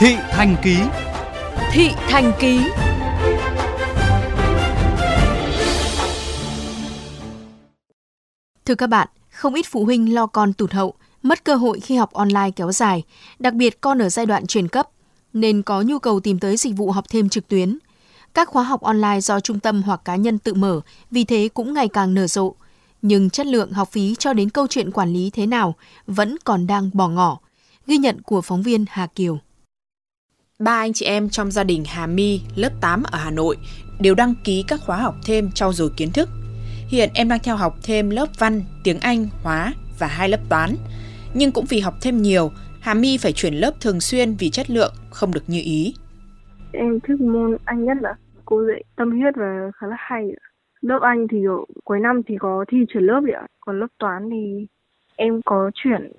Thị Thành Ký Thị Thành Ký Thưa các bạn, không ít phụ huynh lo con tụt hậu, mất cơ hội khi học online kéo dài, đặc biệt con ở giai đoạn chuyển cấp, nên có nhu cầu tìm tới dịch vụ học thêm trực tuyến. Các khóa học online do trung tâm hoặc cá nhân tự mở, vì thế cũng ngày càng nở rộ. Nhưng chất lượng học phí cho đến câu chuyện quản lý thế nào vẫn còn đang bỏ ngỏ. Ghi nhận của phóng viên Hà Kiều. Ba anh chị em trong gia đình Hà My, lớp 8 ở Hà Nội, đều đăng ký các khóa học thêm trau dồi kiến thức. Hiện em đang theo học thêm lớp văn, tiếng Anh, hóa và hai lớp toán. Nhưng cũng vì học thêm nhiều, Hà My phải chuyển lớp thường xuyên vì chất lượng không được như ý. Em thích môn Anh nhất là cô dạy tâm huyết và khá là hay. Lớp Anh thì ở cuối năm thì có thi chuyển lớp ạ. Còn lớp toán thì em có chuyển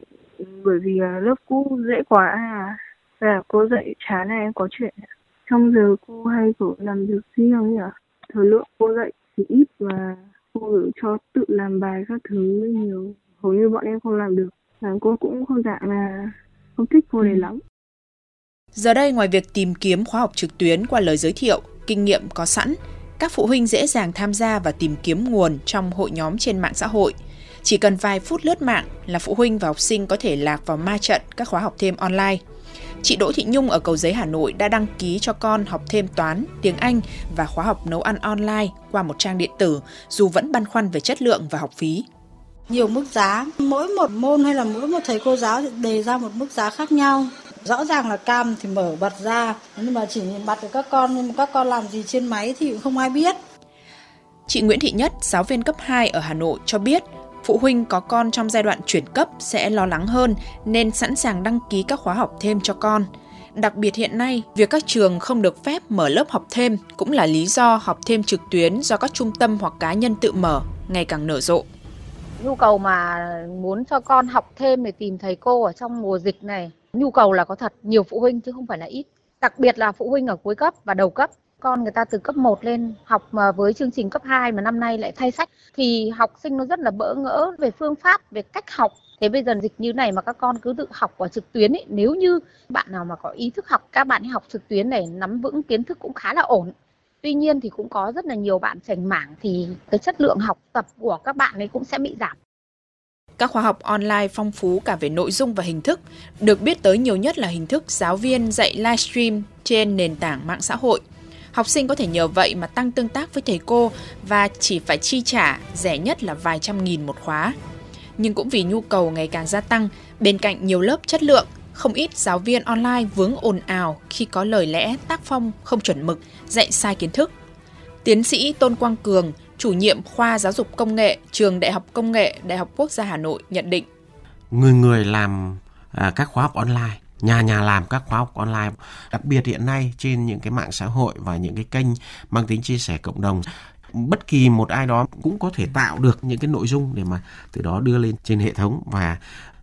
bởi vì lớp cũ dễ quá à. Và cô dạy chán này em có chuyển. Trong giờ cô hay kiểu làm việc riêng ấy ạ. Thời lượng cô dạy thì ít và cô gửi cho tự làm bài các thứ nhiều. Hầu như bọn em không làm được. Và cô cũng không dạng là không thích cô này lắm. Giờ đây ngoài việc tìm kiếm khóa học trực tuyến qua lời giới thiệu, kinh nghiệm có sẵn, các phụ huynh dễ dàng tham gia và tìm kiếm nguồn trong hội nhóm trên mạng xã hội. Chỉ cần vài phút lướt mạng là phụ huynh và học sinh có thể lạc vào ma trận các khóa học thêm online. Chị Đỗ Thị Nhung ở Cầu Giấy Hà Nội đã đăng ký cho con học thêm toán, tiếng Anh và khóa học nấu ăn online qua một trang điện tử, dù vẫn băn khoăn về chất lượng và học phí. Nhiều mức giá, mỗi một môn hay là mỗi một thầy cô giáo đề ra một mức giá khác nhau. Rõ ràng là cam thì mở bật ra, nhưng mà chỉ nhìn mặt của các con, nhưng mà các con làm gì trên máy thì cũng không ai biết. Chị Nguyễn Thị Nhất, giáo viên cấp 2 ở Hà Nội cho biết, phụ huynh có con trong giai đoạn chuyển cấp sẽ lo lắng hơn nên sẵn sàng đăng ký các khóa học thêm cho con. Đặc biệt hiện nay, việc các trường không được phép mở lớp học thêm cũng là lý do học thêm trực tuyến do các trung tâm hoặc cá nhân tự mở ngày càng nở rộ. Nhu cầu mà muốn cho con học thêm để tìm thầy cô ở trong mùa dịch này, nhu cầu là có thật, nhiều phụ huynh chứ không phải là ít. Đặc biệt là phụ huynh ở cuối cấp và đầu cấp con người ta từ cấp 1 lên học mà với chương trình cấp 2 mà năm nay lại thay sách thì học sinh nó rất là bỡ ngỡ về phương pháp, về cách học. Thế bây giờ dịch như này mà các con cứ tự học qua trực tuyến ấy, nếu như bạn nào mà có ý thức học, các bạn học trực tuyến này nắm vững kiến thức cũng khá là ổn. Tuy nhiên thì cũng có rất là nhiều bạn chảnh mảng thì cái chất lượng học tập của các bạn ấy cũng sẽ bị giảm. Các khóa học online phong phú cả về nội dung và hình thức, được biết tới nhiều nhất là hình thức giáo viên dạy livestream trên nền tảng mạng xã hội. Học sinh có thể nhờ vậy mà tăng tương tác với thầy cô và chỉ phải chi trả rẻ nhất là vài trăm nghìn một khóa. Nhưng cũng vì nhu cầu ngày càng gia tăng, bên cạnh nhiều lớp chất lượng, không ít giáo viên online vướng ồn ào khi có lời lẽ tác phong không chuẩn mực, dạy sai kiến thức. Tiến sĩ Tôn Quang Cường, chủ nhiệm khoa giáo dục công nghệ, trường Đại học Công nghệ, Đại học Quốc gia Hà Nội nhận định. Người người làm à, các khóa học online nhà nhà làm các khóa học online đặc biệt hiện nay trên những cái mạng xã hội và những cái kênh mang tính chia sẻ cộng đồng. Bất kỳ một ai đó cũng có thể tạo được những cái nội dung để mà từ đó đưa lên trên hệ thống và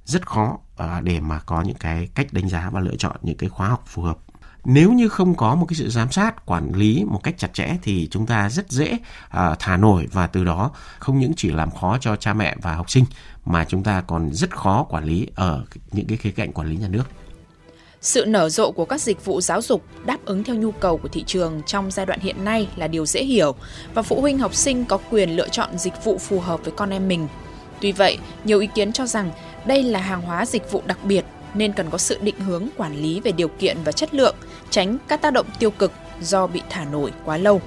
rất khó à, để mà có những cái cách đánh giá và lựa chọn những cái khóa học phù hợp. Nếu như không có một cái sự giám sát quản lý một cách chặt chẽ thì chúng ta rất dễ uh, thả nổi và từ đó không những chỉ làm khó cho cha mẹ và học sinh mà chúng ta còn rất khó quản lý ở những cái khía cạnh quản lý nhà nước sự nở rộ của các dịch vụ giáo dục đáp ứng theo nhu cầu của thị trường trong giai đoạn hiện nay là điều dễ hiểu và phụ huynh học sinh có quyền lựa chọn dịch vụ phù hợp với con em mình. Tuy vậy, nhiều ý kiến cho rằng đây là hàng hóa dịch vụ đặc biệt nên cần có sự định hướng quản lý về điều kiện và chất lượng, tránh các tác động tiêu cực do bị thả nổi quá lâu.